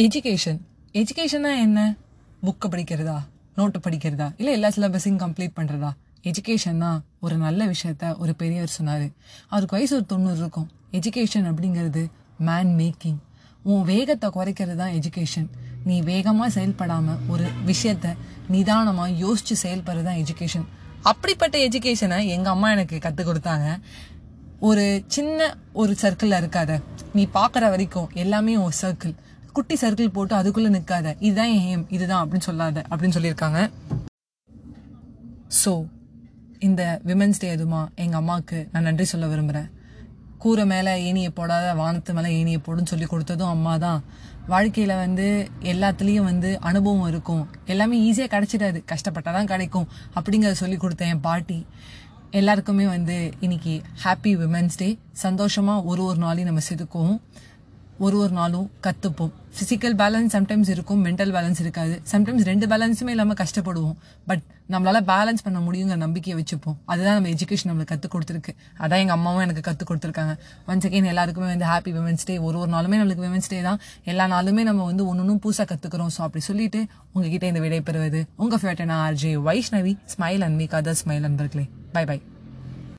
Education எஜுகேஷன்னா என்ன? புக்கை படிக்கிறதா? நோட்டு படிக்கிறதா? இல்லை எல்லா சிலபஸையும் கம்ப்ளீட் பண்ணுறதா எஜுகேஷன்னா ஒரு நல்ல விஷயத்த ஒரு பெரியவர் சொன்னார். அவருக்கு வயசு ஒரு தொண்ணூறு இருக்கும். எஜுகேஷன் அப்படிங்கிறது மேன் மேக்கிங் உன் வேகத்தை குறைக்கிறது தான் எஜுகேஷன் நீ வேகமாக செயல்படாமல் ஒரு விஷயத்த நிதானமாக யோசித்து செயல்படுறது தான் எஜுகேஷன் அப்படிப்பட்ட எஜுகேஷனை எங்கள் அம்மா எனக்கு கற்றுக் கொடுத்தாங்க. ஒரு சின்ன ஒரு சர்க்கிளில் இருக்காத. நீ பார்க்குற வரைக்கும் எல்லாமே ஒரு சர்க்கிள் குட்டி சர்க்கிள் போட்டு அதுக்குள்ளே நிற்காத இதுதான் என் ஏம் இதுதான் அப்படின்னு சொல்லாத. அப்படின்னு சொல்லியிருக்காங்க. ஸோ இந்த விமென்ஸ் டே எதுமா எங்கள் அம்மாவுக்கு நான் நன்றி சொல்ல விரும்புகிறேன் கூரை மேலே ஏனியை போடாத வானத்து மேலே ஏனியை போடுன்னு சொல்லி கொடுத்ததும் அம்மா தான். வாழ்க்கையில் வந்து எல்லாத்துலேயும் வந்து அனுபவம் இருக்கும். எல்லாமே ஈஸியாக கிடச்சிடாது. கஷ்டப்பட்டால் தான் கிடைக்கும். அப்படிங்கிறத சொல்லி கொடுத்த என் பாட்டி. எல்லாருக்குமே வந்து இன்னைக்கு ஹாப்பி விமென்ஸ் டே சந்தோஷமாக ஒரு ஒரு நாளையும் நம்ம செதுக்குவோம். ஒரு ஒரு நாளும் கற்றுப்போம் ஃபிசிக்கல் பேலன்ஸ் சம்டைம்ஸ் இருக்கும் மென்டல் பேலன்ஸ் இருக்காது. சம்டைம்ஸ் ரெண்டு பேலன்ஸுமே இல்லாமல் கஷ்டப்படுவோம். பட் நம்மளால பேலன்ஸ் பண்ண முடியுங்கிற நம்பிக்கையை வச்சுப்போம். அதுதான் நம்ம எஜுகேஷன் நம்மளுக்கு கற்றுக் கொடுத்துருக்கு. அதான் எங்கள் அம்மாவும் எனக்கு கற்றுக் கொடுத்துருக்காங்க. ஒன்ஸ் அகெயின் எல்லாருக்குமே வந்து ஹாப்பி விமென்ஸ் டே ஒரு ஒரு நாளுமே நம்மளுக்கு விமன்ஸ் டே தான். எல்லா நாளுமே நம்ம வந்து ஒன்று ஒன்றும் புதுசாக கற்றுக்குறோம் ஸோ அப்படி சொல்லிட்டு உங்ககிட்ட இந்த விடை பெறுவது உங்கள் ஃபேவரட்டான RJ Vaishnavi smile and make other smile அன்பர்களே பை பை